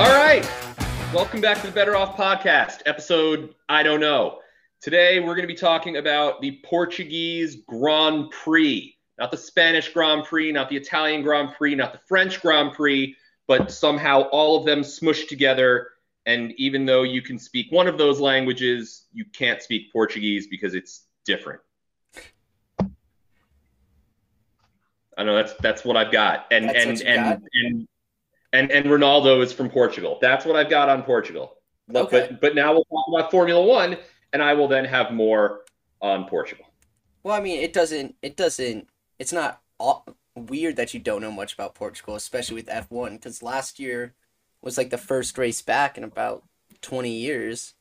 All right. Welcome back to the BettorOff Podcast, episode I don't know. Today we're going to be talking about the Portuguese Grand Prix, not the Spanish Grand Prix, not the Italian Grand Prix, not the French Grand Prix, but somehow all of them smushed together. And even though you can speak one of those languages, you can't speak Portuguese because it's different. I know that's that's what I've got. And That's and and, got? and and and Ronaldo is from Portugal. That's what I've got on Portugal. But- Okay. But but now we'll talk about Formula One, and I will then have more on Portugal. Well, I mean, it doesn't. It doesn't. It's not all, weird that you don't know much about Portugal, especially with F one, because last year was like the first race back in about twenty years.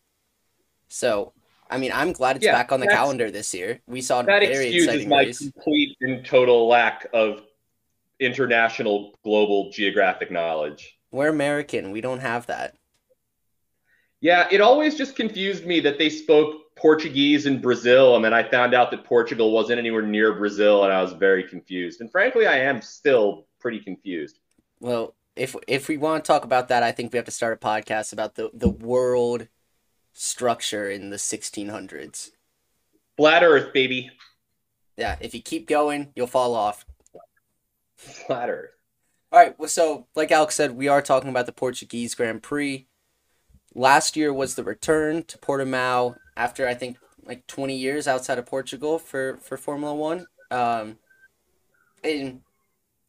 So, I mean, I'm glad it's Yeah, back on the calendar this year. We saw That very excuses my race. complete and total lack of international global geographic knowledge. We're American. We don't have that. Yeah, it always just confused me that they spoke Portuguese in Brazil, and then I found out that Portugal wasn't anywhere near Brazil, and I was very confused. And frankly, I am still pretty confused. Well, if if we want to talk about that, I think we have to start a podcast about the the world structure in the 1600s. Flat Earth, baby. Yeah, if you keep going, you'll fall off. Flat Earth. All right, well, so like Alex said, we are talking about the Portuguese Grand Prix. Last year was the return to Portimao after I think like 20 years outside of Portugal for for Formula One. Um, and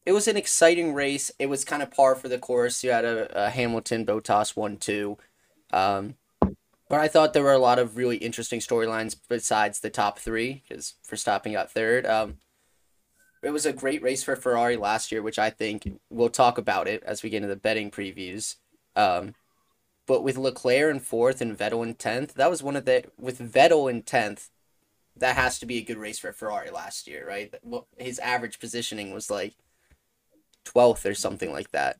it was an exciting race. It was kind of par for the course. You had a, a Hamilton, Bottas one two. Um, but I thought there were a lot of really interesting storylines besides the top three because Verstappen got third. Um, it was a great race for Ferrari last year, which I think we'll talk about it as we get into the betting previews. Um, but with Leclerc in fourth and Vettel in tenth, that was one of the with Vettel in tenth. That has to be a good race for Ferrari last year, right? Well, his average positioning was like twelfth or something like that.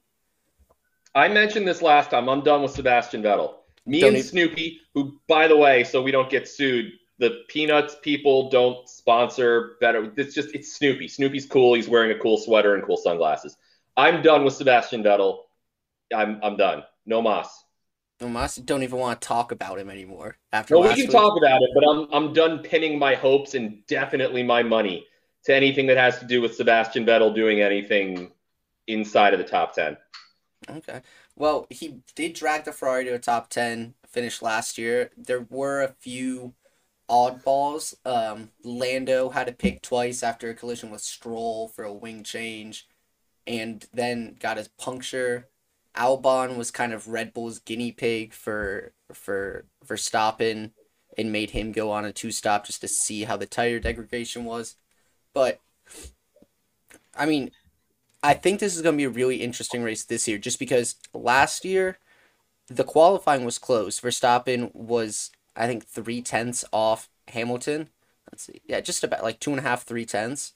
I mentioned this last time. I'm done with Sebastian Vettel. Me Don't and even- Snoopy, who, by the way, so we don't get sued, the Peanuts people don't sponsor better. It's just, it's Snoopy. Snoopy's cool. He's wearing a cool sweater and cool sunglasses. I'm done with Sebastian Vettel. I'm, I'm done. No mas. Almost Um, don't even want to talk about him anymore after No, we can week. talk about it, but I'm, I'm done pinning my hopes and definitely my money to anything that has to do with Sebastian Vettel doing anything inside of the top 10. Okay. Well, he did drag the Ferrari to a top 10 finish last year. There were a few oddballs. Um, Lando had to pick twice after a collision with Stroll for a wing change and then got his puncture. Albon was kind of Red Bull's guinea pig for for Verstappen and made him go on a two stop just to see how the tire degradation was. But I mean, I think this is going to be a really interesting race this year just because last year the qualifying was close. Verstappen was, I think, three tenths off Hamilton. Let's see. Yeah, just about like two and a half, three tenths.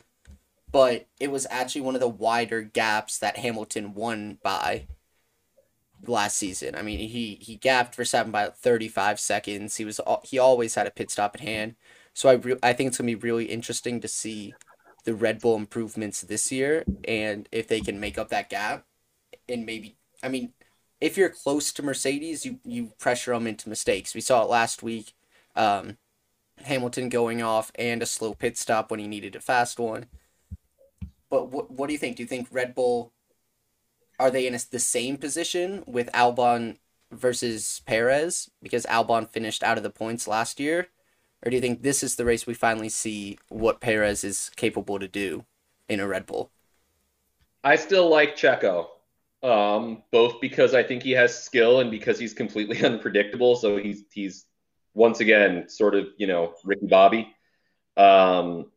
But it was actually one of the wider gaps that Hamilton won by last season. I mean, he he gapped Verstappen by 35 seconds. He was he always had a pit stop at hand. So I re- I think it's to be really interesting to see the Red Bull improvements this year and if they can make up that gap and maybe I mean if you're close to Mercedes you you pressure them into mistakes. We saw it last week um Hamilton going off and a slow pit stop when he needed a fast one. But what what do you think? Do you think Red Bull are they in a, the same position with Albon versus Perez because Albon finished out of the points last year? Or do you think this is the race we finally see what Perez is capable to do in a Red Bull? I still like Checo, um, both because I think he has skill and because he's completely unpredictable. So he's he's once again sort of you know Ricky Bobby. Um,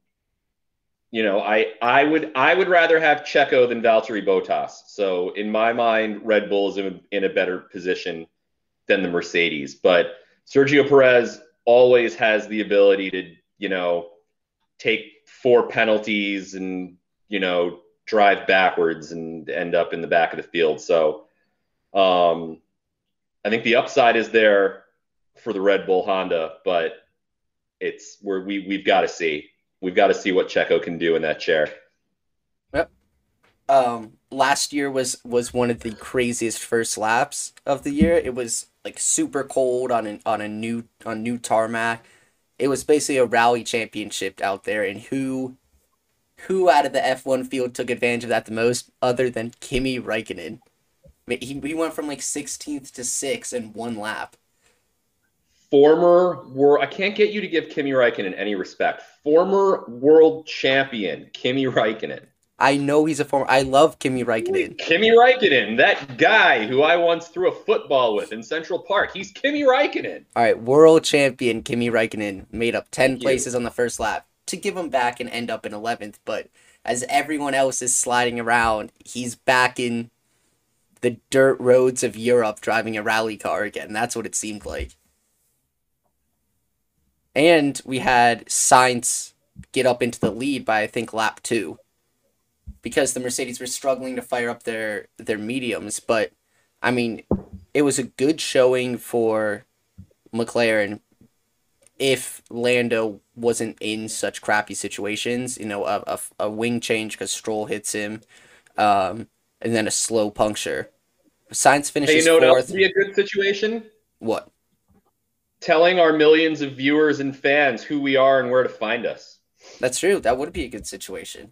you know, I I would I would rather have Checo than Valtteri Bottas. So in my mind, Red Bull is in, in a better position than the Mercedes. But Sergio Perez always has the ability to you know take four penalties and you know drive backwards and end up in the back of the field. So um, I think the upside is there for the Red Bull Honda, but it's where we we've got to see we've got to see what Checo can do in that chair. Yep. Um, last year was was one of the craziest first laps of the year. It was like super cold on an on a new on new tarmac. It was basically a rally championship out there, and who who out of the F one field took advantage of that the most, other than Kimi mean, he he went from like sixteenth to sixth in one lap. Former world, I can't get you to give Kimi Räikkönen any respect. Former world champion Kimi Räikkönen. I know he's a former. I love Kimi Räikkönen. Kimi Räikkönen, that guy who I once threw a football with in Central Park. He's Kimi Räikkönen. All right, world champion Kimi Räikkönen made up 10 Thank you. places on the first lap to give him back and end up in 11th, but as everyone else is sliding around, he's back in the dirt roads of Europe driving a rally car again. That's what it seemed like. And we had Sainz get up into the lead by I think lap 2 because the Mercedes were struggling to fire up their their mediums, but I mean, it was a good showing for McLaren if Lando wasn't in such crappy situations, you know, a, a, a wing change because Stroll hits him, um, and then a slow puncture. Sainz Hey, you finishes know fourth. would be a good situation? What? Telling our millions of viewers and fans who we are and where to find us. That's true. That would be a good situation.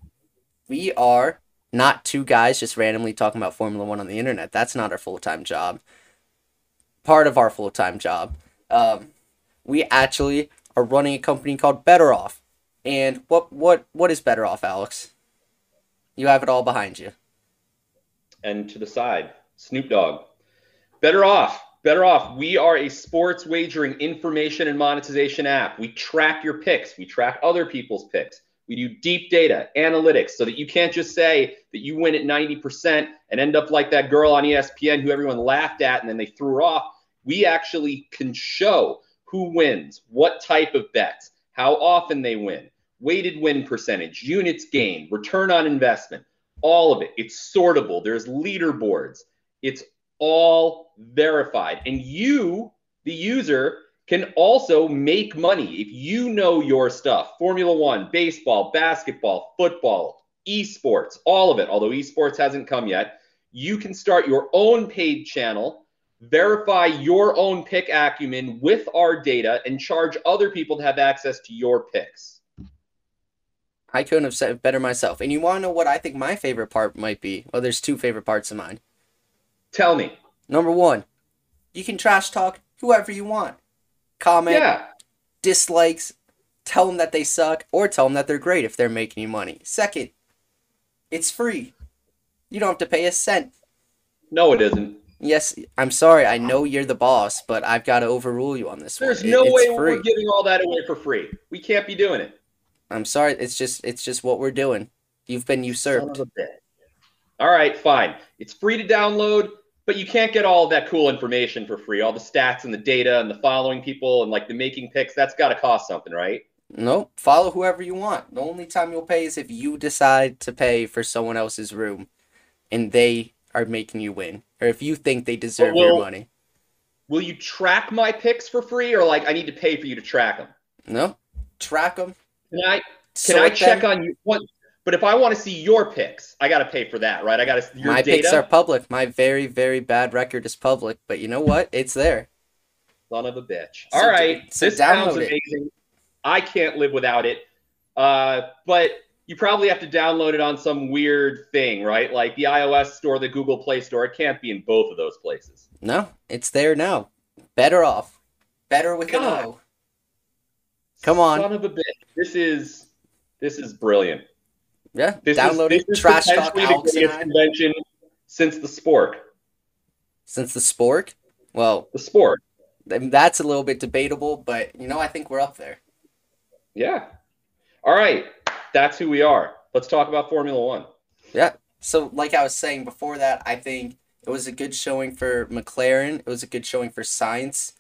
We are not two guys just randomly talking about Formula One on the internet. That's not our full time job. Part of our full time job. Um, we actually are running a company called BettorOff. And what what what is BettorOff, Alex? You have it all behind you. And to the side, Snoop Dogg. BettorOff. Better off. We are a sports wagering information and monetization app. We track your picks. We track other people's picks. We do deep data analytics so that you can't just say that you win at 90% and end up like that girl on ESPN who everyone laughed at and then they threw her off. We actually can show who wins, what type of bets, how often they win, weighted win percentage, units gained, return on investment, all of it. It's sortable. There's leaderboards. It's all verified. And you, the user, can also make money if you know your stuff. Formula One, baseball, basketball, football, esports, all of it. Although esports hasn't come yet, you can start your own paid channel, verify your own pick acumen with our data, and charge other people to have access to your picks. I couldn't have said it better myself. And you want to know what I think my favorite part might be? Well, there's two favorite parts of mine. Tell me. Number one, you can trash talk whoever you want. Comment, Yeah. dislikes, tell them that they suck, or tell them that they're great if they're making you money. Second, it's free. You don't have to pay a cent. No, it isn't. Yes, I'm sorry. I know you're the boss, but I've got to overrule you on this There's one. No way free. we're giving all that away for free. We can't be doing it. I'm sorry. It's just it's just what we're doing. You've been usurped. All right, fine. It's free to download, but you can't get all of that cool information for free. All the stats and the data and the following people and like the making picks, that's got to cost something, right? Nope. Follow whoever you want. The only time you'll pay is if you decide to pay for someone else's room, and they are making you win, or if you think they deserve your money. Will you track my picks for free or like I need to pay for you to track them? No. Track them. Can I can I check on you what but if I want to see your picks, I got to pay for that, right? I got to your My data. picks are public. My very, very bad record is public, but you know what? It's there. Son of a bitch. So All right. so this sounds download it. I can't live without it. Uh, but you probably have to download it on some weird thing, right? Like the iOS store, the Google Play Store. It can't be in both of those places. No, it's there now. BettorOff. Better with an O. Come on. Son of a bitch. This is this is brilliant. Yeah, This download is, it. this is Trash talk the greatest convention since the sport. Since the spork, well, The sport. that's a little bit debatable, but you know, I think we're up there. Yeah. All right. That's who we are. Let's talk about Formula One. Yeah. So, like I was saying before that, I think it was a good showing for McLaren. It was a good showing for Sainz.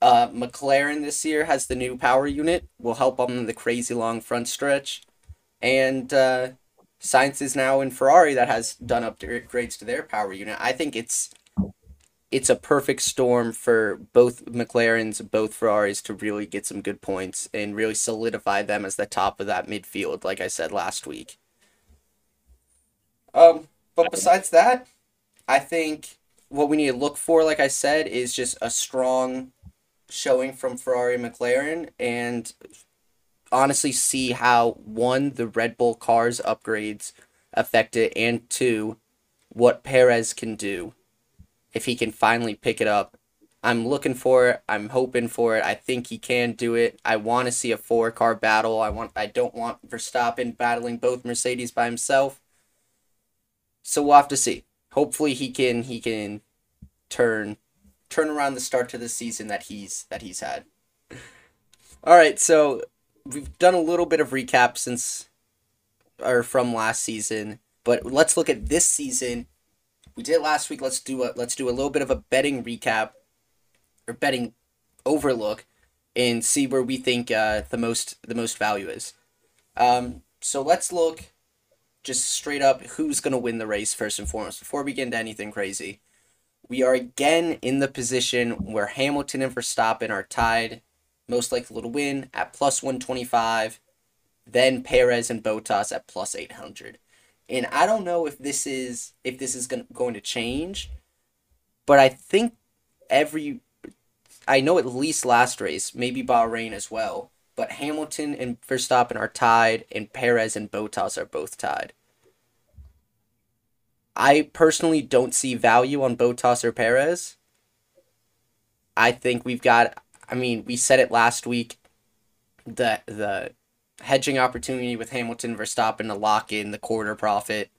Uh, McLaren this year has the new power unit, will help on the crazy long front stretch, and uh, Sainz is now in Ferrari that has done upgrades to their power unit. I think it's it's a perfect storm for both McLarens, both Ferraris to really get some good points and really solidify them as the top of that midfield, like I said last week. Um, but besides that, I think what we need to look for, like I said, is just a strong showing from Ferrari McLaren and honestly see how one, the Red Bull cars upgrades affect it, and two, what Perez can do if he can finally pick it up. I'm looking for it. I'm hoping for it. I think he can do it. I want to see a four car battle. I want I don't want Verstappen battling both Mercedes by himself. So we'll have to see. Hopefully he can he can turn turn around the start to the season that he's that he's had. All right, so we've done a little bit of recap since or from last season, but let's look at this season. We did last week. Let's do a let's do a little bit of a betting recap or betting overlook and see where we think uh, the most the most value is. Um, so let's look just straight up who's going to win the race first and foremost before we get into anything crazy. We are again in the position where Hamilton and Verstappen are tied, most likely to win at plus 125, then Perez and Bottas at plus 800. And I don't know if this is if this is gonna, going to change, but I think every I know at least last race, maybe Bahrain as well, but Hamilton and Verstappen are tied, and Perez and Bottas are both tied. I personally don't see value on Bottas or Perez. I think we've got. I mean, we said it last week. The the hedging opportunity with Hamilton Verstappen to lock in the quarter profit.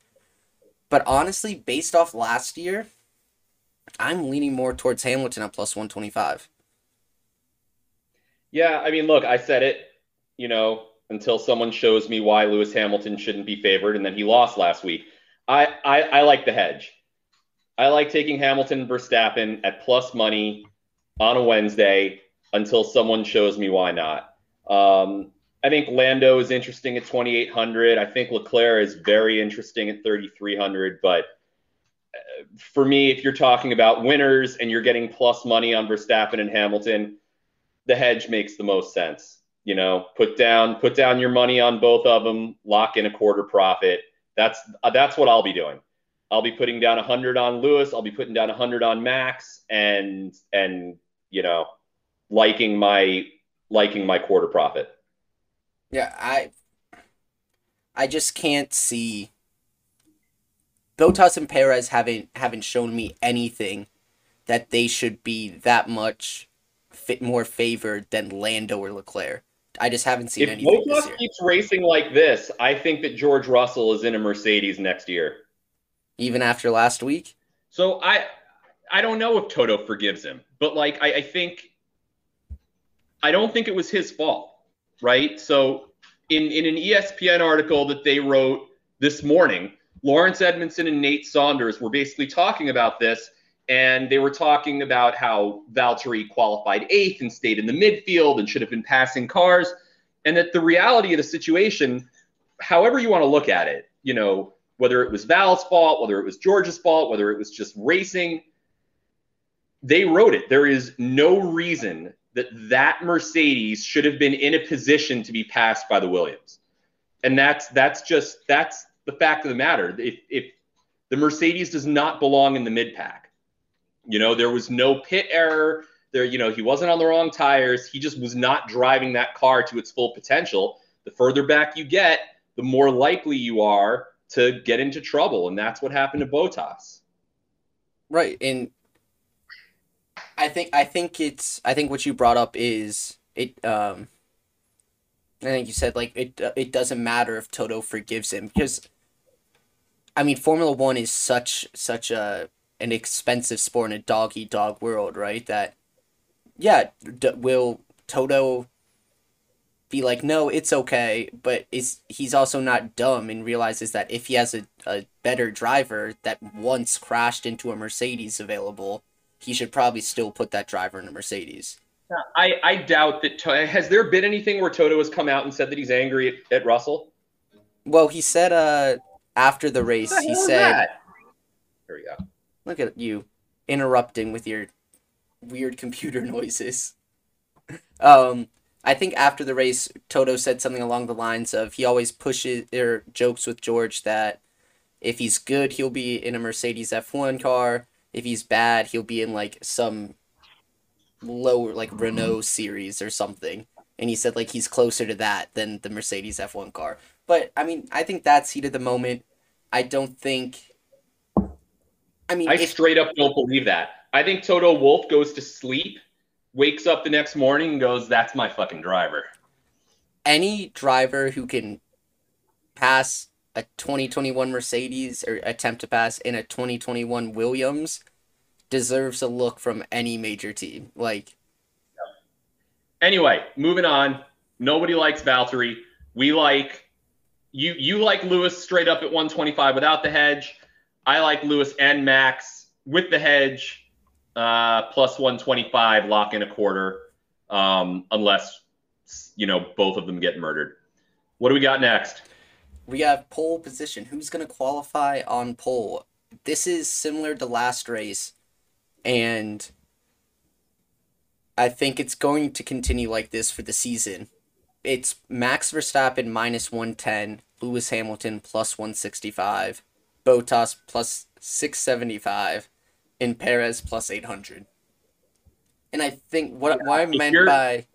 But honestly, based off last year, I'm leaning more towards Hamilton at plus 125. Yeah, I mean, look, I said it, you know, until someone shows me why Lewis Hamilton shouldn't be favored, and then he lost last week. I, I, I like the hedge. I like taking Hamilton Verstappen at plus money on a Wednesday until someone shows me why not. Um, I think Lando is interesting at 2,800. I think Leclerc is very interesting at 3,300. But uh, for me, if you're talking about winners and you're getting plus money on Verstappen and Hamilton, the hedge makes the most sense. You know, put down put down your money on both of them, lock in a quarter profit. That's uh, that's what I'll be doing. I'll be putting down 100 on Lewis. I'll be putting down 100 on Max, and and you know, liking my liking my quarter profit. Yeah, I I just can't see Bottas and Perez haven't haven't shown me anything that they should be that much fit more favored than Lando or Leclerc. I just haven't seen if anything. If Bottas keeps racing like this, I think that George Russell is in a Mercedes next year. Even after last week? So I I don't know if Toto forgives him, but like I, I think I don't think it was his fault, right? So in, in an ESPN article that they wrote this morning, Laurence Edmondson and Nate Saunders were basically talking about this and they were talking about how Valtteri qualified eighth and stayed in the midfield and should have been passing cars, and that the reality of the situation, however you want to look at it, you know, whether it was Val's fault, whether it was George's fault, whether it was just racing, they wrote it. There is no reason that that Mercedes should have been in a position to be passed by the Williams, and that's that's just that's the fact of the matter. If if the Mercedes does not belong in the mid pack you know, there was no pit error. There, you know, he wasn't on the wrong tires. He just was not driving that car to its full potential. The further back you get, the more likely you are to get into trouble, and that's what happened to Bottas. Right, and I think I think it's I think what you brought up is it. Um, I think you said like it. Uh, it doesn't matter if Toto forgives him because, I mean, Formula One is such such a an expensive sport in a dog eat dog world, right? That, yeah, d- will Toto be like, no, it's okay, but is he's also not dumb and realizes that if he has a, a better driver that once crashed into a Mercedes available, he should probably still put that driver in a Mercedes. I, I doubt that. Has there been anything where Toto has come out and said that he's angry at, at Russell? Well, he said uh after the race, the he said. That? Here we go. Look at you interrupting with your weird computer noises. um, I think after the race, Toto said something along the lines of he always pushes or jokes with George that If he's good, he'll be in a Mercedes F1 car. If he's bad, he'll be in like some lower like Renault series or something. And he said like he's closer to that than the Mercedes F1 car. But I mean, I think that's heat of the moment. I don't think I mean I if, straight up don't believe that. I think Toto Wolff goes to sleep, wakes up the next morning, and goes, "That's my fucking driver." any driver who can pass a 2021 Mercedes or attempt to pass in a 2021 Williams deserves a look from any major team. Like Anyway, moving on. Nobody likes Valtteri. We like you. You like Lewis straight up at 125 without the hedge. I like Lewis and Max with the hedge, uh, plus 125, lock in a quarter, um, unless you know both of them get murdered. What do we got next? We have pole position. Who's going to qualify on pole? This is similar to last race, and I think it's going to continue like this for the season. It's Max Verstappen minus 110, Lewis Hamilton plus 165, Bottas plus 675, and Perez plus 800. And I think what, what I meant by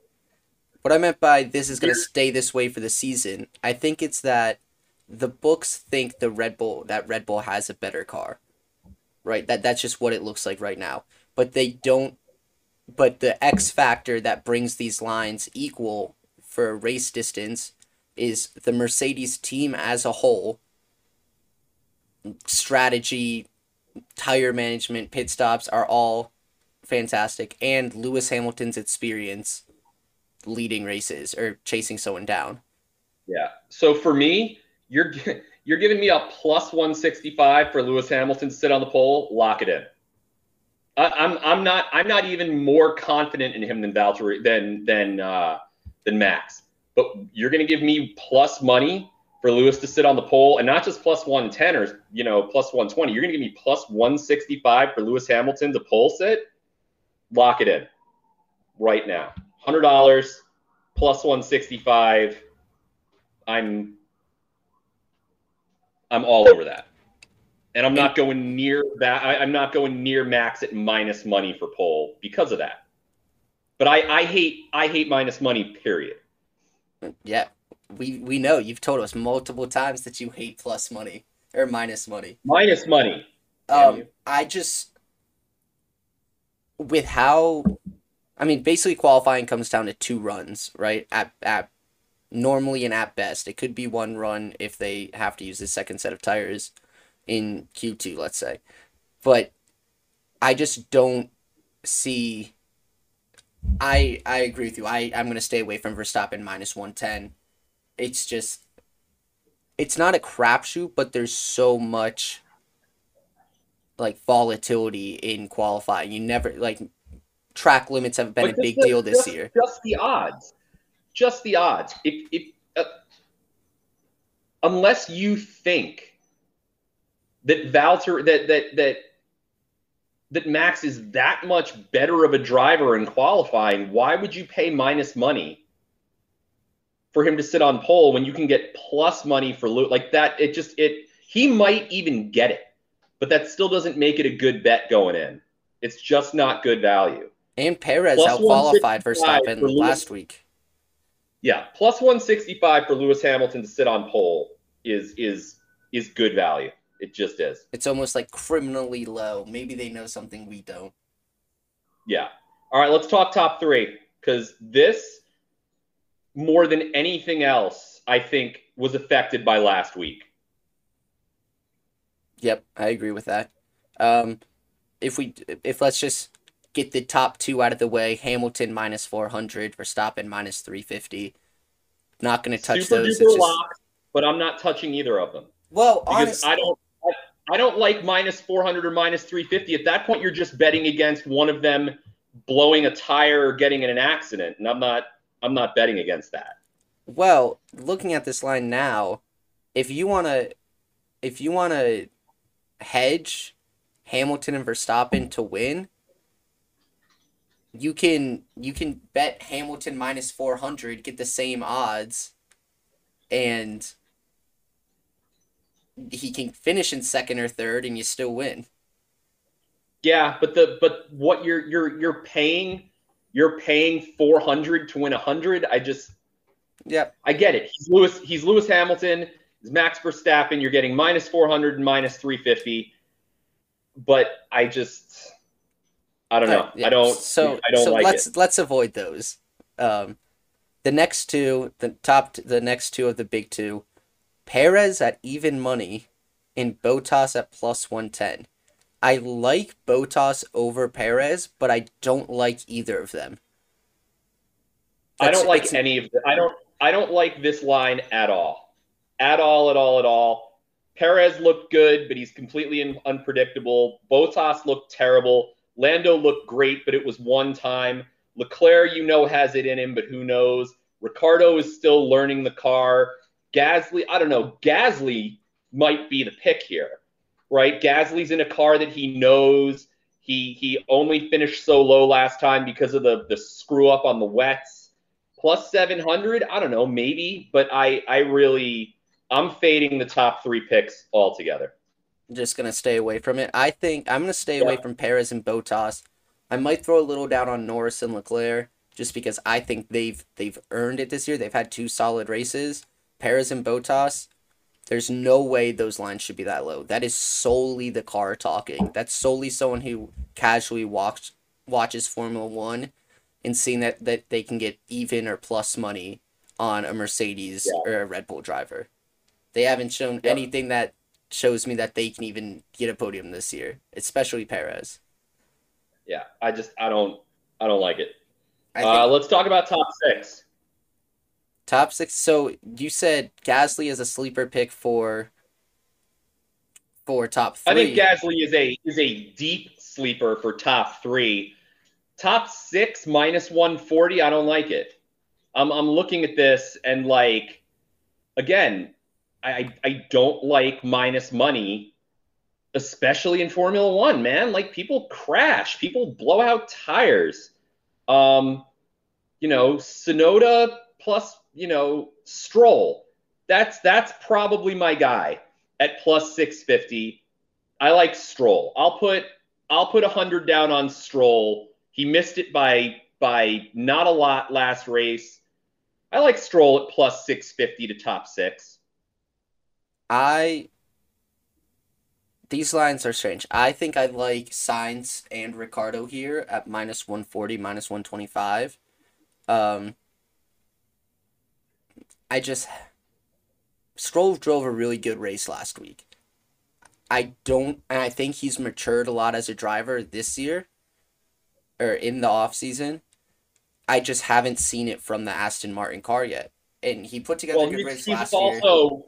what I meant by this is going to stay this way for the season, I think it's that the books think the Red Bull that Red Bull has a better car. Right? That that's just what it looks like right now. But they don't but the X factor that brings these lines equal for race distance is the Mercedes team as a whole strategy, tire management, pit stops are all fantastic and Lewis Hamilton's experience leading races or chasing someone down. Yeah. So for me, you're you're giving me a plus 165 for Lewis Hamilton to sit on the pole. Lock it in. I, I'm I'm not I'm not even more confident in him than Valtteri than than uh, than Max. But you're going to give me plus money for Lewis to sit on the pole, and not just plus 110 or you know plus 120. You're going to give me plus 165 for Lewis Hamilton to pole sit. Lock it in right now. Hundred dollars plus 165. I'm I'm all over that. And I'm not going near that. I, I'm not going near max at minus money for pole because of that. But I, I hate I hate minus money, period. Yeah, we we know you've told us multiple times that you hate plus money or minus money. Minus money. Um. I just with how I mean, basically qualifying comes down to two runs, right? At at normally and at best, it could be one run if they have to use the second set of tires in Q two, let's say. But I just don't see. I I agree with you. I I'm gonna stay away from Verstappen minus one ten. It's just. It's not a crapshoot, but there's so much like volatility in qualifying. You never like track limits have been But a big just- deal this just- year. Just the odds. Just the odds. If if uh, unless you think that Valter that that that that Max is that much better of a driver in qualifying, why would you pay minus money for him to sit on pole when you can get plus money for Lewis? Like that, it just it he might even get it, but that still doesn't make it a good bet going in. It's just not good value. And Perez out qualified 165 Verstappen last week. Yeah, plus 165 for Lewis Hamilton to sit on pole is is is good value. It just is. It's almost like criminally low. Maybe they know something we don't. Yeah. All right, let's talk top three because this, more than anything else, I think was affected by last week. Yep, I agree with that. Um, if we if let's just get the top two out of the way, Hamilton minus four hundred, Verstappen minus three fifty. Not going to touch Super those. duper just, but I'm not touching either of them well, honestly, I don't. I, I don't like minus 400 or minus 350. At that point, you're just betting against one of them blowing a tire or getting in an accident, and I'm not. I'm not betting against that. Well, looking at this line now, if you want to if you want to hedge Hamilton and Verstappen to win, you can you can bet Hamilton minus 400, get the same odds and he can finish in second or third and you still win. Yeah, but the but what you're you're you're paying you're paying 400 to win 100. I just yeah, I get it. He's Lewis he's Lewis Hamilton, he's Max Verstappen, you're getting minus 400 and minus 350. But I just I don't know. Uh, yeah. I don't so I don't so like let's it. let's avoid those. Um the next two, the top the next two of the big two, Perez at even money and Bottas at plus 110. I like Bottas over Perez, but I don't like either of them. That's, I don't like any of the, I don't I don't like this line at all. At all, at all, at all. Perez looked good, but he's completely in, unpredictable. Bottas looked terrible. Lando looked great, but it was one time. Leclerc, you know, has it in him, but who knows? Ricciardo is still learning the car. Gasly, I don't know. Gasly might be the pick here right? Gasly's in a car that he knows. He he only finished so low last time because of the the screw up on the wets. Plus 700, I don't know, maybe, but I I really I'm fading the top 3 picks altogether. Just going to stay away from it. I think I'm going to stay yeah. away from Perez and Bottas. I might throw a little down on Norris and Leclerc just because I think they've they've earned it this year. They've had two solid races. Perez and Bottas, there's no way those lines should be that low. That is solely the car talking. That's solely someone who casually walks watches Formula One and seeing that, that they can get even or plus money on a Mercedes yeah. or a Red Bull driver. They haven't shown yeah. anything that shows me that they can even get a podium this year, especially Perez. Yeah, I just I don't I don't like it. Uh, let's talk about top six. Top six. So you said Gasly is a sleeper pick for for top three. I think Gasly is a is a deep sleeper for top three. Top six minus one forty. I don't like it. I'm I'm looking at this and like again, I I don't like minus money, especially in Formula One. Man, like people crash, people blow out tires. Um, you know, Tsunoda plus you know, Stroll. That's that's probably my guy at plus 650. I like Stroll. I'll put I'll put 100 down on Stroll. He missed it by by not a lot last race. I like Stroll at plus 650 to top 6. I these lines are strange. I think I like Sainz and Ricciardo here at minus 140, minus 125. Um, I just Stroll drove a really good race last week. I don't and I think he's matured a lot as a driver this year or in the off season. I just haven't seen it from the Aston Martin car yet. And he put together well, a good race last also, year.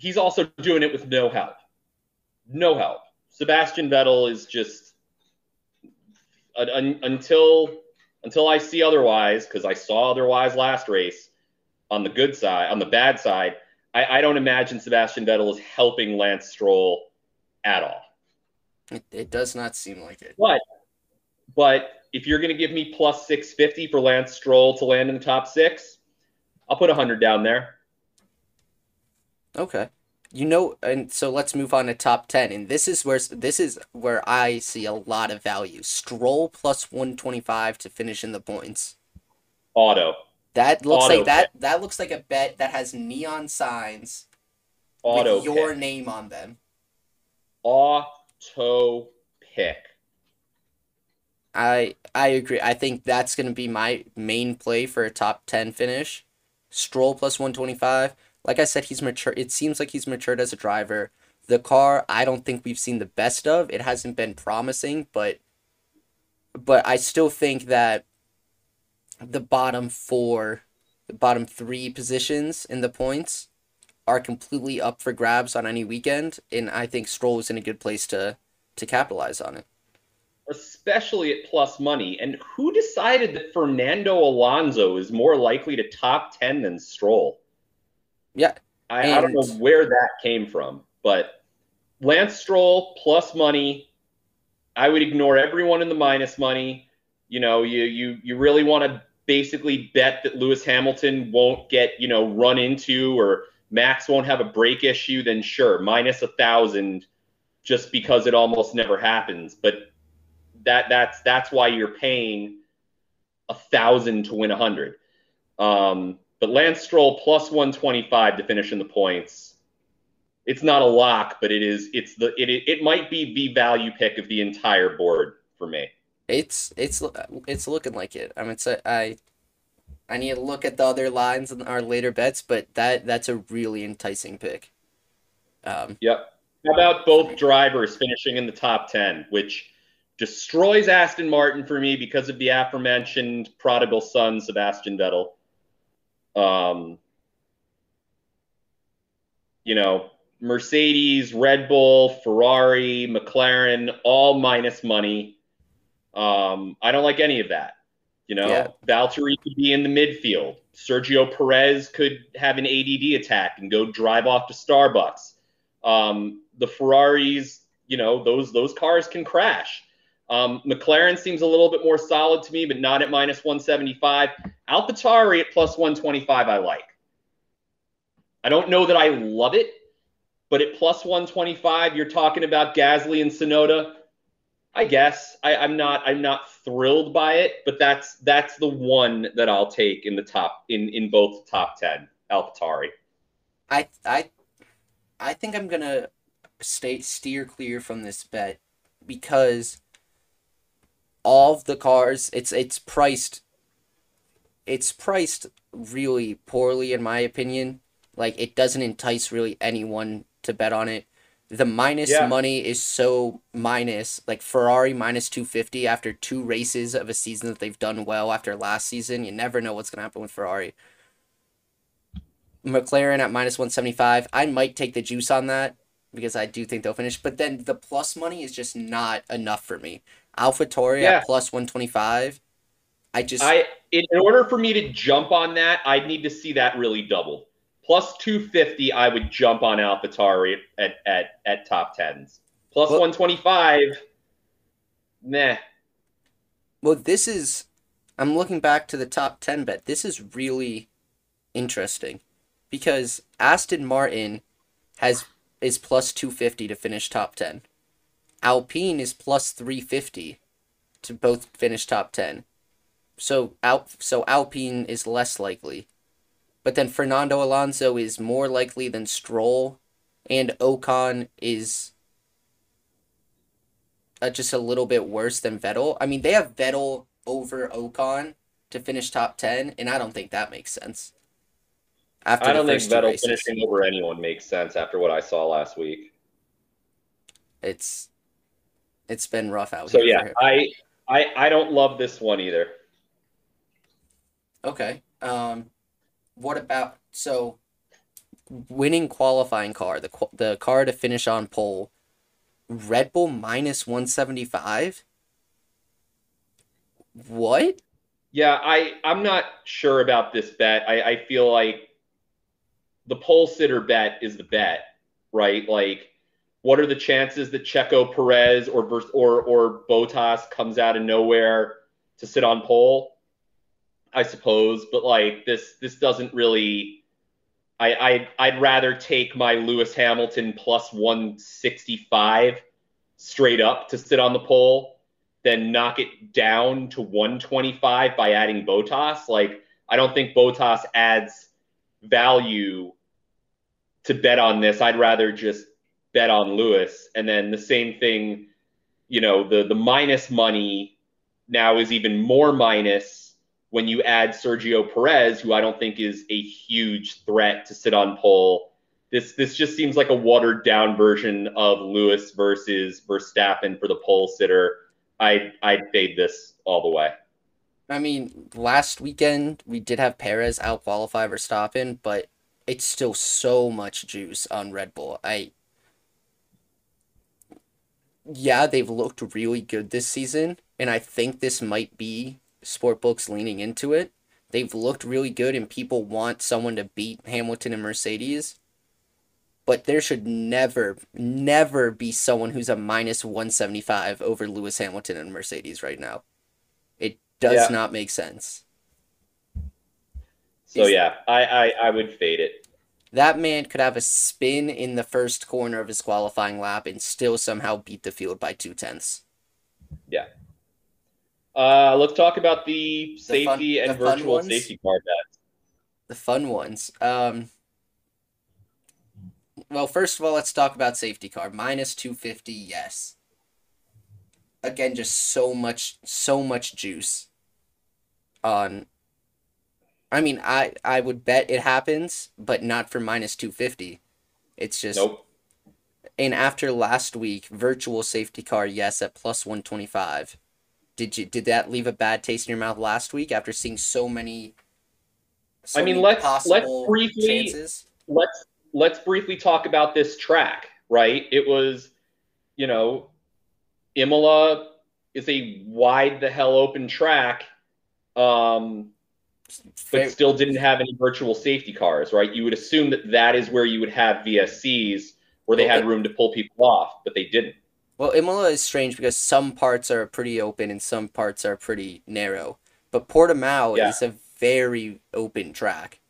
He's also doing it with no help. No help. Sebastian Vettel is just un, until until I see otherwise, because I saw otherwise last race on the good side, on the bad side, I, I don't imagine Sebastian Vettel is helping Lance Stroll at all. It, it does not seem like it. But but if you're going to give me plus 650 for Lance Stroll to land in the top six, I'll put 100 down there. Okay. You know, and so let's move on to top 10. And this is where this is where I see a lot of value. Stroll plus 125 to finish in the points. Auto. That looks Auto like that. That looks like a bet that has neon signs Auto with your pick. name on them. Auto pick. I I agree. I think that's going to be my main play for a top 10 finish. Stroll plus 125. Like I said, he's mature. It seems like he's matured as a driver. The car, I don't think we've seen the best of. It hasn't been promising, but but I still think that the bottom four, the bottom three positions in the points are completely up for grabs on any weekend, and I think Stroll is in a good place to to capitalize on it. Especially at plus money. And who decided that Fernando Alonso is more likely to top ten than Stroll? Yeah. I, and... I don't know where that came from, but Lance Stroll plus money. I would ignore everyone in the minus money. You know, you you you really want to basically bet that Lewis Hamilton won't get, you know, run into or Max won't have a brake issue, then sure, minus a thousand, just because it almost never happens. But that that's that's why you're paying a thousand to win a hundred. Um, but Lance Stroll plus 125 to finish in the points. It's not a lock, but it is. It's the it it might be the value pick of the entire board for me. It's it's it's looking like it. I mean, it's a, I I need to look at the other lines in our later bets, but that that's a really enticing pick. Um, yep. How about both drivers finishing in the top ten, which destroys Aston Martin for me because of the aforementioned prodigal son Sebastian Vettel. Um, you know, Mercedes, Red Bull, Ferrari, McLaren, all minus money. Um, I don't like any of that. You know, yeah. Valtteri could be in the midfield. Sergio Perez could have an ADD attack and go drive off to Starbucks. Um, the Ferraris, you know, those those cars can crash. Um, McLaren seems a little bit more solid to me, but not at minus 175. AlphaTauri at plus 125, I like. I don't know that I love it, but at plus 125, you're talking about Gasly and Tsunoda. I guess I, I'm not I'm not thrilled by it, but that's that's the one that I'll take in the top in in both top ten. AlphaTauri. I I I think I'm gonna stay steer clear from this bet because of the cars it's it's priced it's priced really poorly in my opinion. Like it doesn't entice really anyone to bet on it the minus yeah. money is so minus like Ferrari minus 250 after two races of a season that they've done well after last season. You never know what's going to happen with Ferrari. McLaren at minus 175. I might take the juice on that because I do think they'll finish, but then the plus money is just not enough for me. AlphaTauri yeah. at plus 125. I just I in order for me to jump on that, I'd need to see that really double. Plus 250 i would jump on AlphaTauri at, at, at top 10s plus well, 125 nah well this is i'm looking back to the top 10 bet. This is really interesting because aston martin has is plus 250 to finish top 10 alpine is plus 350 to both finish top 10 so Al- so alpine is less likely but then Fernando Alonso is more likely than Stroll, and Ocon is uh, just a little bit worse than Vettel. I mean, they have Vettel over Ocon to finish top 10, and I don't think that makes sense. After I don't think Vettel finishing over anyone makes sense after what I saw last week. It's it's been rough out so here. So yeah, I I I don't love this one either. Okay. Um what about so winning qualifying car, the the car to finish on pole, Red Bull minus 175? What? Yeah, I I'm not sure about this bet. I I feel like the pole sitter bet is the bet, right? Like what are the chances that Checo Perez or or or Bottas comes out of nowhere to sit on pole? I suppose, but like this this doesn't really I, I I'd rather take my Lewis Hamilton plus 165 straight up to sit on the pole than knock it down to 125 by adding Bottas. Like I don't think Bottas adds value to bet on this. I'd rather just bet on Lewis. And then the same thing, you know, the the minus money now is even more minus when you add Sergio Perez, who I don't think is a huge threat to sit on pole. This this just seems like a watered down version of Lewis versus Verstappen for the pole sitter. I I'd fade this all the way. I mean, last weekend we did have Perez out qualify Verstappen, but it's still so much juice on Red Bull. I yeah, they've looked really good this season, and I think this might be sportbooks leaning into it. They've looked really good, and people want someone to beat Hamilton and Mercedes. But there should never, never be someone who's a minus 175 over Lewis Hamilton and Mercedes right now. It does yeah. not make sense. So, yeah, I, I, I would fade it. That man could have a spin in the first corner of his qualifying lap and still somehow beat the field by two tenths. Yeah. Uh, let's talk about the, The safety fun- and the virtual safety car bets. The fun ones. Um, well, first of all, let's talk about safety car. Minus 250, yes. Again, just so much, so much juice on. I mean, I, I would bet it happens, but not for minus 250. It's just. Nope. And after last week, virtual safety car, yes, at plus 125. Did you did that leave a bad taste in your mouth last week after seeing so many so I mean, let's- let's briefly- chances? let's let's briefly talk about this track, right? It was, you know, Imola is a wide the hell open track, um, but still didn't have any virtual safety cars, right? You would assume that that is where you would have VSCs where they had room to pull people off, but they didn't. Well, Imola is strange because some parts are pretty open and some parts are pretty narrow. But Portimao Yeah. is a very open track.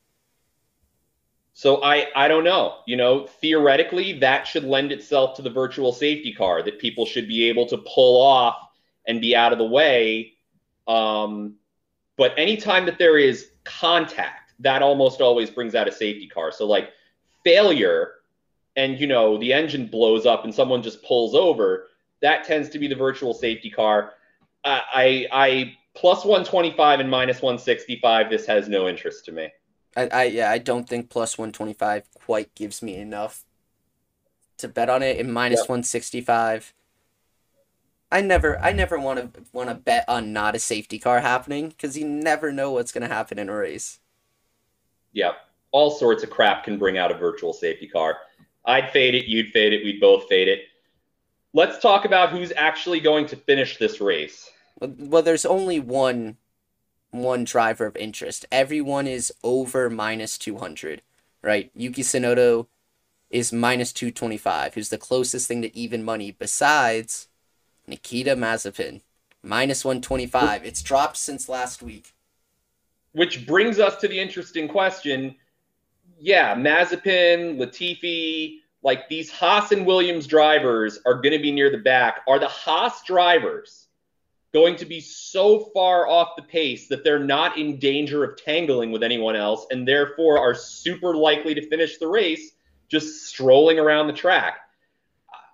So I I don't know. You know, theoretically, that should lend itself to the virtual safety car that people should be able to pull off and be out of the way. Um, but anytime that there is contact, that almost always brings out a safety car. So like failure, and you know the engine blows up and someone just pulls over, that tends to be the virtual safety car. I I, I plus 125 and minus 165. This has no interest to me. I, I yeah, I don't think plus 125 quite gives me enough to bet on it. And minus Yep. 165. I never I never want to want to bet on not a safety car happening because you never know what's going to happen in a race. Yeah, all sorts of crap can bring out a virtual safety car. I'd fade it, you'd fade it, we'd both fade it. Let's talk about who's actually going to finish this race. Well, there's only one one driver of interest. Everyone is over minus 200, right? Yuki Tsunoda is minus 225, who's the closest thing to even money besides Nikita Mazepin, minus 125. It's dropped since last week. Which brings us to the interesting question. Yeah, Mazepin, Latifi, like these Haas and Williams drivers are going to be near the back. Are the Haas drivers going to be so far off the pace that they're not in danger of tangling with anyone else and therefore are super likely to finish the race just strolling around the track?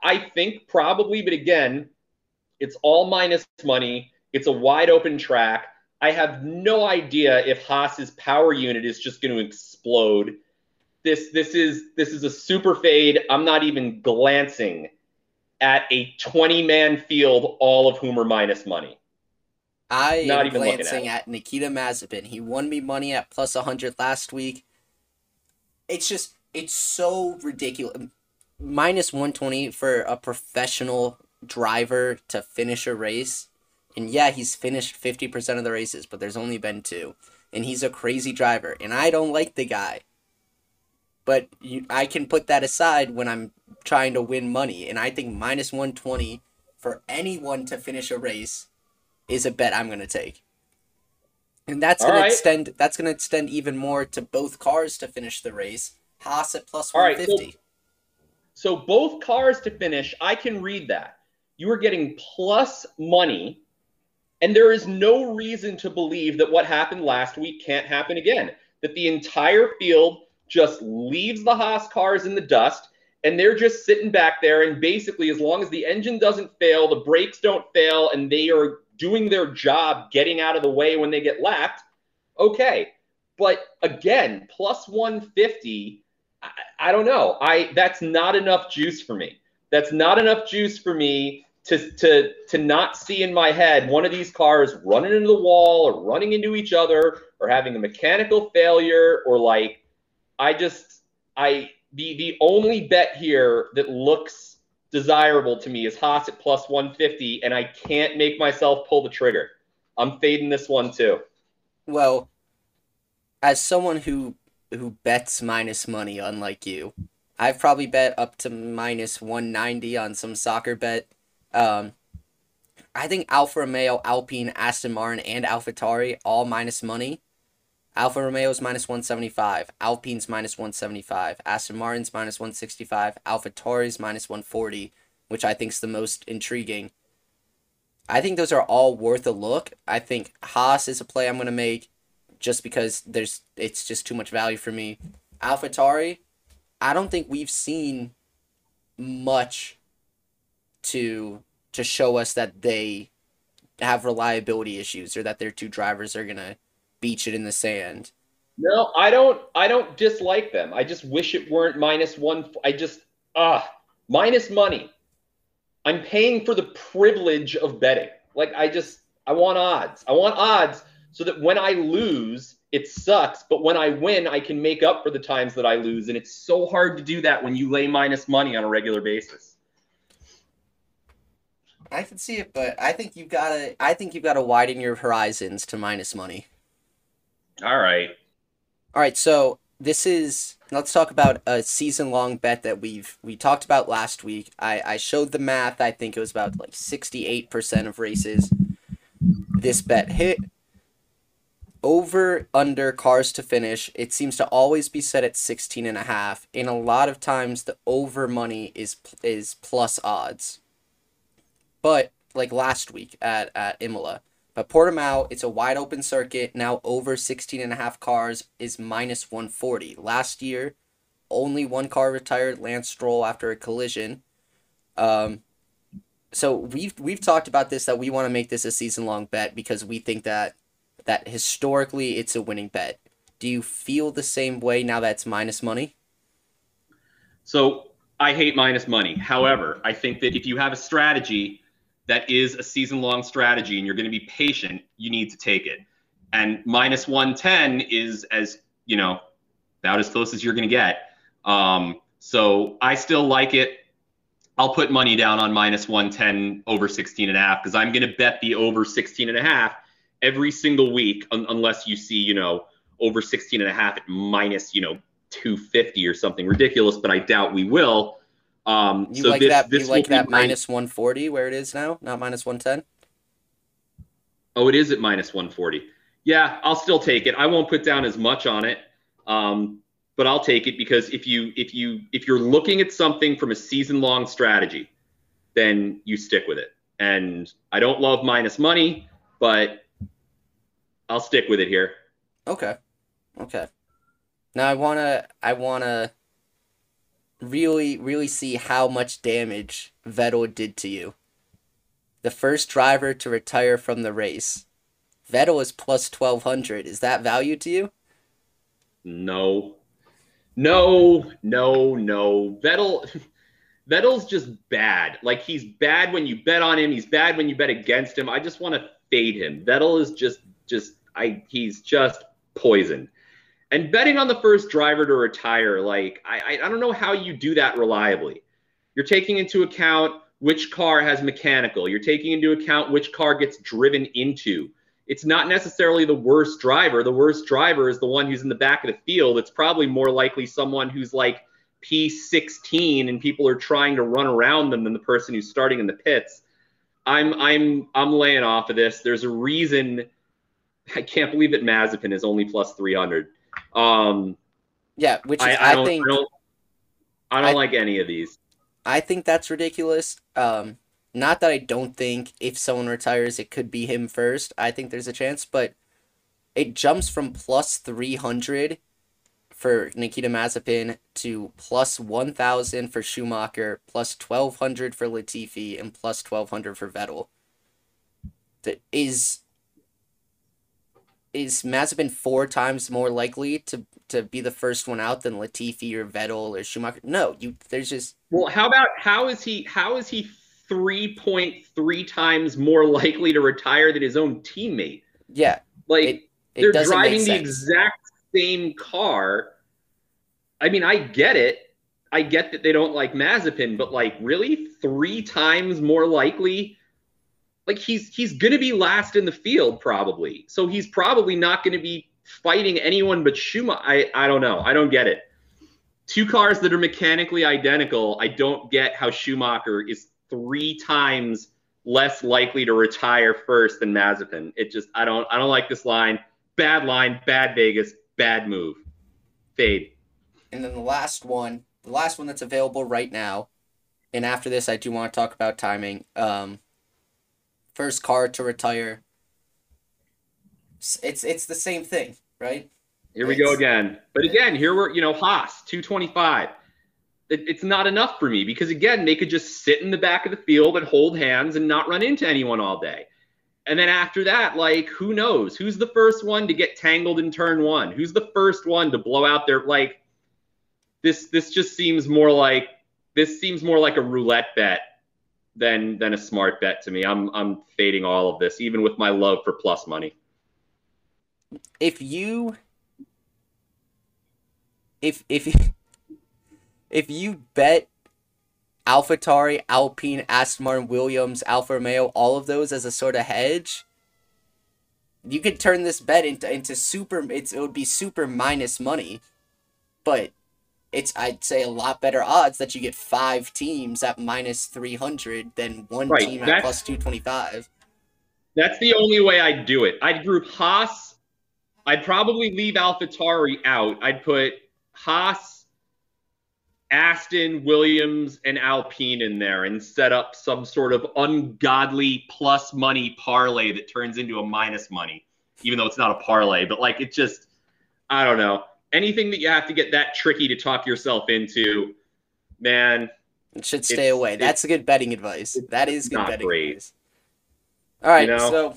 I think probably, but again, it's all minus money. It's a wide open track. I have no idea if Haas's power unit is just going to explode. This this is this is a super fade. I'm not even glancing at a 20 man field, all of whom are minus money. I Not am even looking at glancing at, Nikita Mazepin. He won me money at plus 100 last week. It's just, it's so ridiculous. Minus 120 for a professional driver to finish a race. And yeah, he's finished 50% of the races, but there's only been two. And he's a crazy driver. And I don't like the guy. But you, I can put that aside when I'm trying to win money. And I think minus 120 for anyone to finish a race is a bet I'm gonna take. And that's All gonna extend that's gonna extend even more to both cars to finish the race. Haas at plus All one right, so- So both cars to finish, I can read that. You are getting plus money, and there is no reason to believe that what happened last week can't happen again. That the entire field just leaves the Haas cars in the dust, and they're just sitting back there. And basically, as long as the engine doesn't fail, the brakes don't fail, and they are doing their job getting out of the way when they get lapped, okay. But again, plus 150. I, I don't know. I that's not enough juice for me. That's not enough juice for me to to to not see in my head one of these cars running into the wall or running into each other or having a mechanical failure or like I just I the the only bet here that looks desirable to me is Haas at plus 150 and I can't make myself pull the trigger. I'm fading this one too. Well, as someone who who bets minus money, unlike you, I've probably bet up to minus one ninety on some soccer bet. Um, I think Alfa Romeo, Alpine, Aston Martin, and AlphaTauri all minus money. Alfa Romeo's minus 175, Alpine's minus 175, Aston Martin's minus 165, Alpha Tauri's minus 140, which I think is the most intriguing. I think those are all worth a look. I think Haas is a play I'm going to make just because there's it's just too much value for me. AlphaTauri, I don't think we've seen much to to show us that they have reliability issues or that their two drivers are to beach it in the sand. No, I don't. I don't dislike them. I just wish it weren't minus one. I just ah minus money. I'm paying for the privilege of betting. Like I just I want odds. I want odds so that when I lose, it sucks, but when I win, I can make up for the times that I lose, and it's so hard to do that when you lay minus money on a regular basis. I can see it, but I think you've got to. I think you've got to widen your horizons to minus money. All right. All right. So this is. Let's talk about a season long bet that we've we talked about last week. I I showed the math. I think it was about like sixty eight percent of races. This bet hit. Over under cars to finish. It seems to always be set at 16 and a half. And a lot of times the over money is is plus odds. But like last week at, at Imola. But Portimao, it's a wide open circuit. Now over 16 and a half cars is minus 140. Last year, only one car retired, Lance Stroll, after a collision. Um, so we've we've talked about this that we want to make this a season long bet because we think that that historically it's a winning bet. Do you feel the same way now that it's minus money? So I hate minus money. However, I think that if you have a strategy that is a season long strategy and you're going to be patient, you need to take it. And minus 110 is as, you know, about as close as you're going to get. Um, so I still like it. I'll put money down on minus 110 over 16 and a half because I'm going to bet the over 16 and a half every single week un- unless you see, you know, over 16 and a half at minus, you know, 250 or something ridiculous, but I doubt we will. Um, You so like this, that? this You like that minus one forty where it is now, not minus one ten. Oh, it is at minus 140. Yeah, I'll still take it. I won't put down as much on it, um, but I'll take it because if you if you if you're looking at something from a season long strategy, then you stick with it. And I don't love minus money, but I'll stick with it here. Okay, okay. Now I wanna, I wanna really, really see how much damage Vettel did to you. The first driver to retire from the race. Vettel is plus twelve hundred. Is that value to you? No, no, no, no. Vettel, Vettel's just bad. Like he's bad when you bet on him. He's bad when you bet against him. I just want to fade him. Vettel is just, just, I, he's just poison. And betting on the first driver to retire, like I, I, don't know how you do that reliably. You're taking into account which car has mechanical. You're taking into account which car gets driven into it's not necessarily the worst driver. The worst driver is the one who's in the back of the field. It's probably more likely someone who's like P16 and people are trying to run around them than the person who's starting in the pits. I'm I'm I'm laying off of this. There's a reason. I can't believe that Mazepin is only plus 300. Um, Yeah, which is I, I, I, think I don't I don't like any of these. I think that's ridiculous. Um, not that I don't think if someone retires, it could be him first. I think there's a chance, but it jumps from plus 300 for Nikita Mazepin to plus 1,000 for Schumacher, plus 1,200 for Latifi, and plus 1,200 for Vettel. That is is Mazepin four times more likely to to be the first one out than Latifi or Vettel or Schumacher? No, you. There's just Well, how about how is he how is he 3.3 times more likely to retire than his own teammate? yeah. Like It, it they're doesn't driving make the exact same car. I mean, I get it. I get that they don't like Mazepin, but like really three times more likely. Like he's he's gonna be last in the field probably. So he's probably not gonna be fighting anyone but Schumacher. I, I don't know. I don't get it. Two cars that are mechanically identical. I don't get how Schumacher is three times less likely to retire first than Mazepin. It just I don't I don't like this line. bad line, bad Vegas, bad move. Fade. And then the last one, the last one that's available right now, and after this, I do want to talk about timing. Um, first car to retire. It's it's the same thing, right? Here we go again. But again, here we're you know Haas two twenty five. It, it's not enough for me because again, they could just sit in the back of the field and hold hands and not run into anyone all day. And then after that, like who knows? Who's the first one to get tangled in turn one? Who's the first one to blow out their like? This this just seems more like this seems more like a roulette bet than than a smart bet to me. I'm I'm fading all of this, even with my love for plus money. If you if if if you bet AlphaTauri, Alpine, Aston Martin, Williams, Alfa Romeo, all of those as a sort of hedge, you could turn this bet into into super. It's it would be super minus money, but it's I'd say a lot better odds that you get five teams at minus three hundred than one right, team at plus two twenty five. That's the only way I'd do it. I'd group Haas. I'd probably leave AlphaTauri out. I'd put Haas, Aston, Williams, and Alpine in there and set up some sort of ungodly plus money parlay that turns into a minus money, even though it's not a parlay. But like it just, I don't know. Anything that you have to get that tricky to talk yourself into, man. It should stay away. That's a good betting advice. That is good betting great. advice. All right, you know? so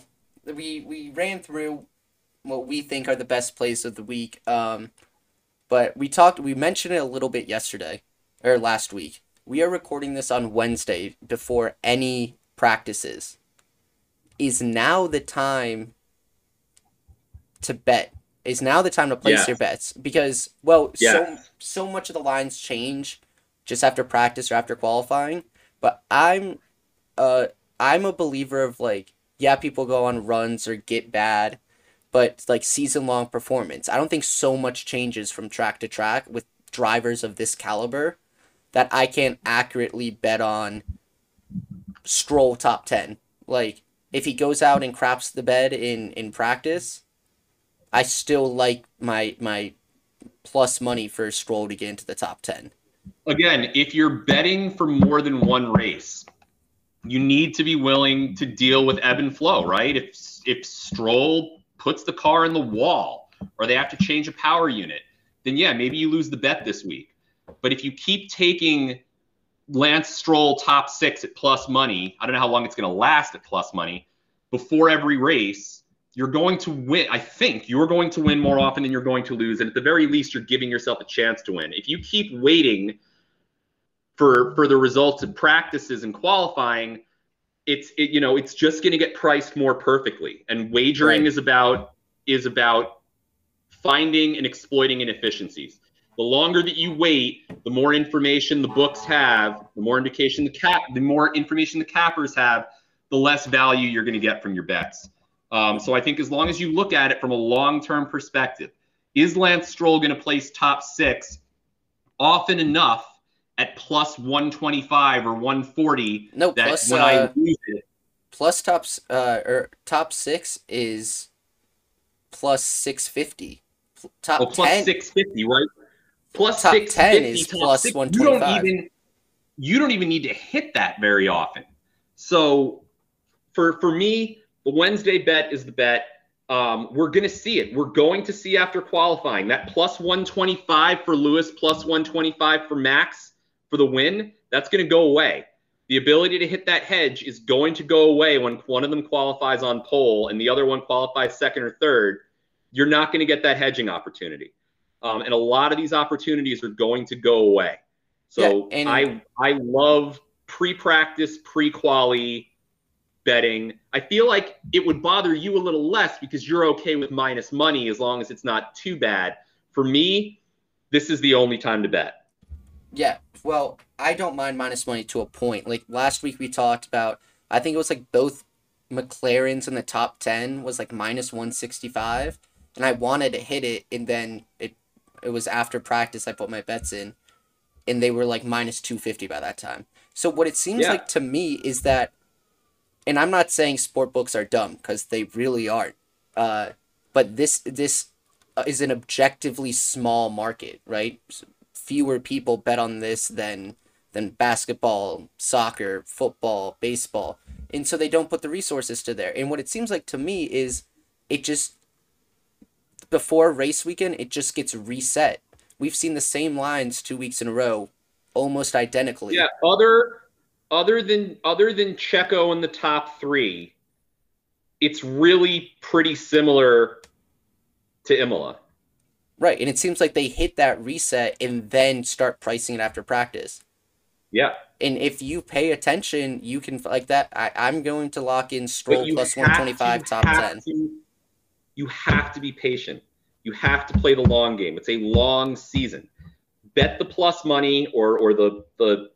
we we ran through what we think are the best plays of the week. Um, but we talked, we mentioned it a little bit yesterday or last week. We are recording this on Wednesday before any practices. Is now the time to bet? Is now the time to place your bets? Because well, so so much of the lines change just after practice or after qualifying. But I'm uh I'm a believer of like yeah, people go on runs or get bad but like season long performance. I don't think so much changes from track to track with drivers of this caliber that I can't accurately bet on Stroll top 10. Like if he goes out and craps the bed in in practice, I still like my my plus money for Stroll to get into the top 10. Again, if you're betting for more than one race, you need to be willing to deal with ebb and flow, right? If if Stroll puts the car in the wall or they have to change a power unit, then yeah, maybe you lose the bet this week. But if you keep taking Lance Stroll top six at plus money, I don't know how long it's going to last at plus money, before every race, you're going to win. I think you're going to win more often than you're going to lose. And at the very least, you're giving yourself a chance to win. If you keep waiting for, for the results of practices and qualifying, it's it, you know it's just going to get priced more perfectly and wagering right. is about is about finding and exploiting inefficiencies the longer that you wait the more information the books have the more indication the cap the more information the cappers have the less value you're going to get from your bets um, so i think as long as you look at it from a long-term perspective is lance stroll going to place top six often enough at plus 125 or 140 no that plus, when uh, I lose it. Plus tops uh or top six is plus 650. Top oh, plus 10, 650, right? Plus top 10 is plus six. 125. You don't even you don't even need to hit that very often. So for for me, the Wednesday bet is the bet. Um, we're going to see it. We're going to see after qualifying that plus 125 for Lewis, plus 125 for Max for the win, that's going to go away. The ability to hit that hedge is going to go away when one of them qualifies on pole and the other one qualifies second or third. You're not going to get that hedging opportunity. Um, and a lot of these opportunities are going to go away. So yeah, I I love pre-practice, pre-quali betting. I feel like it would bother you a little less because you're okay with minus money as long as it's not too bad. For me, this is the only time to bet. Yeah, well, I don't mind minus money to a point. Like last week we talked about, I think it was like both McLarens in the top 10 was like minus 165 and I wanted to hit it and then it it was after practice I put my bets in and they were like minus 250 by that time. So what it seems yeah. like to me is that and I'm not saying sport books are dumb cuz they really aren't. Uh but but this this uh, is an objectively small market, right? Fewer people bet on this than than basketball, soccer, football, baseball. And so they don't put the resources to there. And what it seems like to me is it just before race weekend, it just gets reset. We've seen the same lines two weeks in a row, almost identically. Yeah, other other than other than Checo in the top three, it's really pretty similar to Imola. Right, and it seems like they hit that reset and then start pricing it after practice. Yeah. And if you pay attention, you can like that. I, I'm going to lock in Stroll plus one twenty five top ten. To, you have to be patient. You have to play the long game. It's a long season. Bet the plus money or or the the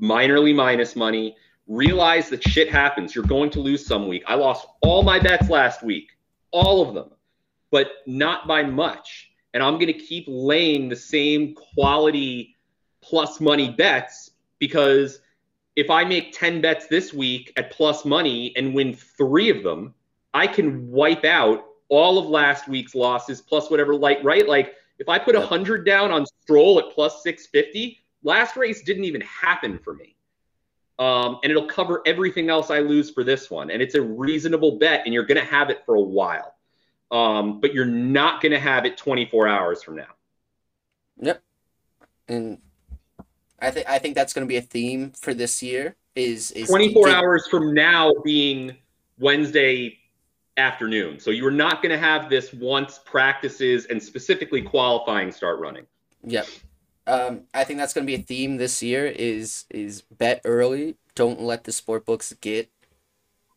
minorly minus money. Realize that shit happens. You're going to lose some week. I lost all my bets last week, all of them, but not by much. And I'm going to keep laying the same quality plus money bets because if I make 10 bets this week at plus money and win three of them, I can wipe out all of last week's losses plus whatever light, right? Like if I put a 100 down on Stroll at plus 650, last race didn't even happen for me. Um, and it'll cover everything else I lose for this one. And it's a reasonable bet, and you're going to have it for a while. Um, but you're not going to have it 24 hours from now. Yep. And I think I think that's going to be a theme for this year. Is, is 24 hours from now being Wednesday afternoon. So you're not going to have this once practices and specifically qualifying start running. Yep. Um, I think that's going to be a theme this year. Is is bet early. Don't let the sport books get,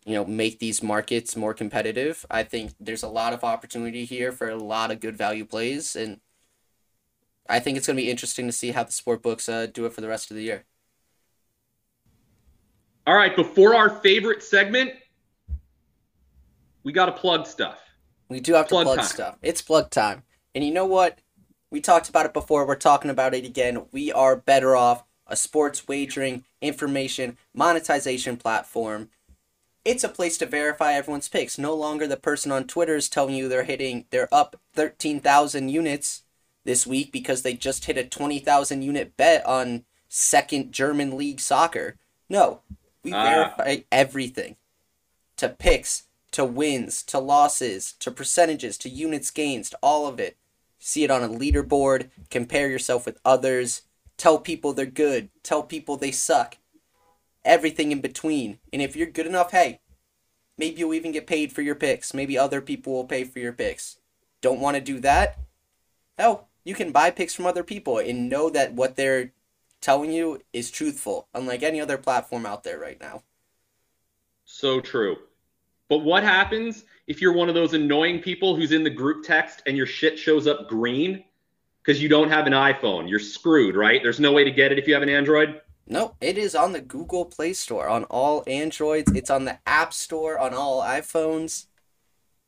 you know, make these markets more competitive. I think there's a lot of opportunity here for a lot of good value plays, and I think it's going to be interesting to see how the sport books uh, do it for the rest of the year. All right, before our favorite segment, we got to plug stuff. We do have plug to plug time. stuff. It's plug time. And you know what? We talked about it before. We're talking about it again. We are BettorOff a sports wagering, information, monetization platform. It's a place to verify everyone's picks. No longer the person on Twitter is telling you they're hitting, they're up 13,000 units this week because they just hit a 20,000 unit bet on second German league soccer. No, we uh. verify everything to picks, to wins, to losses, to percentages, to units gains, to all of it. See it on a leaderboard, compare yourself with others, tell people they're good, tell people they suck. Everything in between. And if you're good enough, hey, maybe you'll even get paid for your picks. Maybe other people will pay for your picks. Don't want to do that? Hell, you can buy picks from other people and know that what they're telling you is truthful, unlike any other platform out there right now. So true. But what happens if you're one of those annoying people who's in the group text and your shit shows up green because you don't have an iPhone? You're screwed, right? There's no way to get it if you have an Android. No, it is on the Google Play Store on all Androids. It's on the App Store on all iPhones.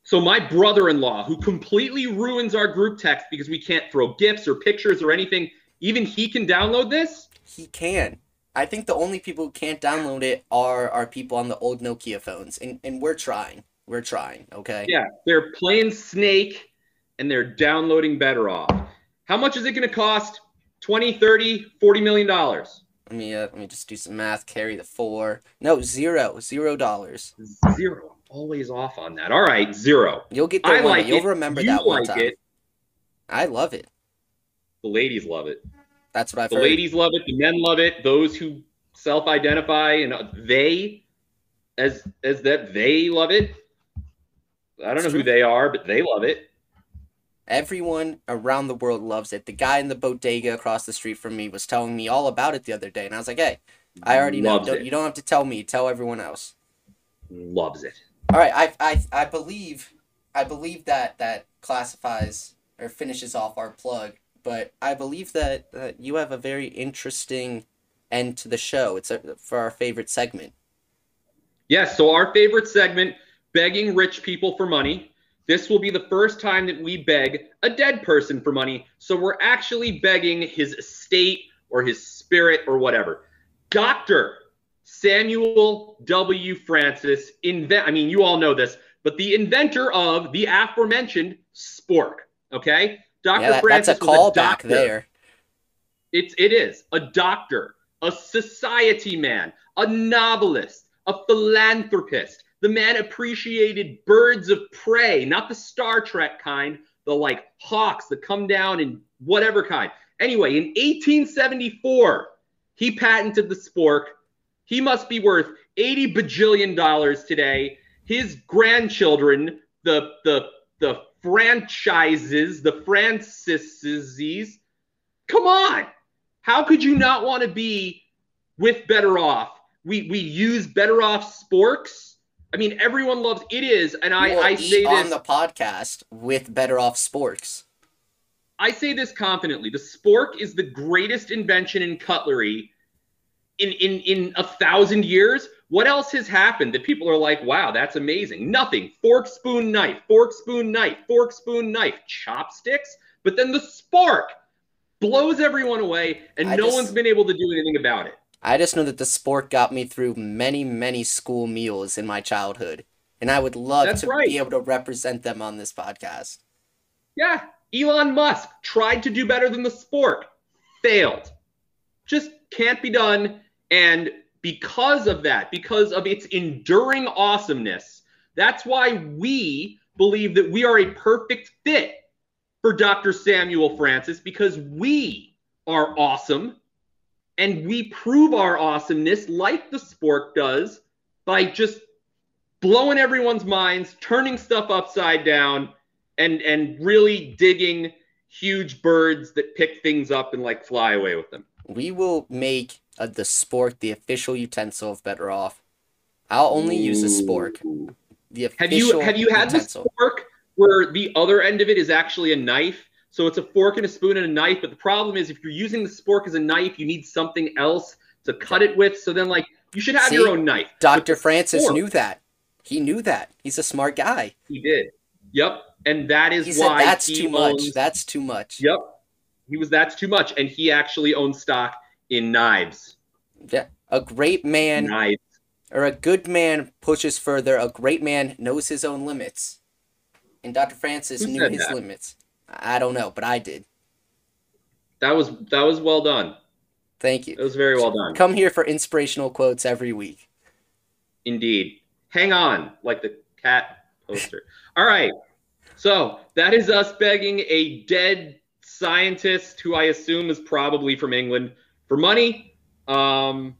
So my brother-in-law, who completely ruins our group text because we can't throw gifts or pictures or anything, even he can download this. He can. I think the only people who can't download it are are people on the old Nokia phones, and and we're trying. We're trying. Okay. Yeah, they're playing Snake, and they're downloading BettorOff. How much is it going to cost? 20, 30, 40 million dollars. Let me uh, let me just do some math. Carry the four. No, zero, zero dollars. Zero always off on that. All right, zero. You'll get the I one. Like You'll it. remember you that one like time. It. I love it. The ladies love it. That's what I've the heard. ladies love it. The men love it. Those who self-identify and they, as as that they love it. I don't know who they are, but they love it. Everyone around the world loves it. The guy in the bodega across the street from me was telling me all about it the other day, and I was like, "Hey, I already know. Don't, you don't have to tell me. Tell everyone else." Loves it. All right, I, I, I believe, I believe that that classifies or finishes off our plug. But I believe that uh, you have a very interesting end to the show. It's a, for our favorite segment. Yes. So our favorite segment, begging rich people for money. This will be the first time that we beg a dead person for money. So we're actually begging his estate or his spirit or whatever. Doctor Samuel W. Francis invent I mean you all know this. but the inventor of the aforementioned spork. Okay, Dr. Yeah, that- Francis that's a callback there. It's it is a doctor, a society man, a novelist, a philanthropist. The man appreciated birds of prey, not the Star Trek kind, the like hawks that come down and whatever kind. Anyway, in 1874, he patented the spork. He must be worth 80 bajillion dollars today. His grandchildren, the the the franchises, the Francises, come on. How could you not want to be with BettorOff? We we use BettorOff sporks. I mean, everyone loves it is, and I We'll I say on this the podcast with BettorOff Sporks. I say this confidently. The spork is the greatest invention in cutlery in in in a thousand years. What else has happened that people are like, wow, that's amazing? Nothing. Fork, spoon, knife. Fork, spoon, knife. Fork, spoon, knife. Chopsticks. But then the spork blows everyone away, and I no just- one's been able to do anything about it. I just know that the spork got me through many, many school meals in my childhood. And I would love That's to right. be able to represent them on this podcast. Yeah, Elon Musk tried to do better than the spork, failed. Just can't be done. And because of that, because of its enduring awesomeness, that's why we believe that we are a perfect fit for Dr. Samuel Francis because we are awesome and we prove our awesomeness like the spork does by just blowing everyone's minds, turning stuff upside down, and and really digging huge birds that pick things up and like fly away with them. We will make uh, the spork the official utensil of BettorOff. I'll only use the spork. The official Have you have you had the spork where the other end of it is actually a knife? So it's a fork and a spoon and a knife. But the problem is if you're using the spork as a knife, you need something else to cut it with. So then like you should have See? your own knife. Dr. Francis fork- knew that. He knew that. He's a smart guy. He did. Yep. And that is He said why that's he too much. That's too much. Yep. He was that's too much. And he actually owns stock in knives. Yeah. A great man Knives. or a good man pushes further. A great man knows his own limits. And Dr. Francis Who knew his that? limits. I don't know, but I did. That was that was well done. Thank you. It was very well done. Come here for inspirational quotes every week. Indeed. Hang on, like the cat poster. All right. So that is us begging a dead scientist who I assume is probably from England for money. Um,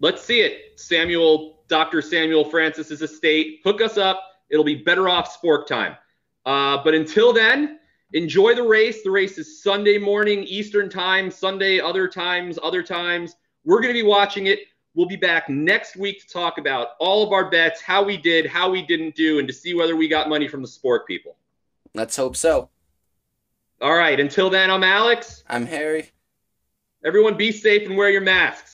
let's see it. Samuel, Dr. Samuel Francis's estate. Hook us up. It'll be BettorOff spork time. Uh, but until then, enjoy the race. The race is Sunday morning Eastern time, Sunday other times, other times. We're going to be watching it. We'll be back next week to talk about all of our bets, how we did, how we didn't do, and to see whether we got money from the spork people. Let's hope so. All right, until then, I'm Alex. I'm Harry. Everyone be safe and wear your masks.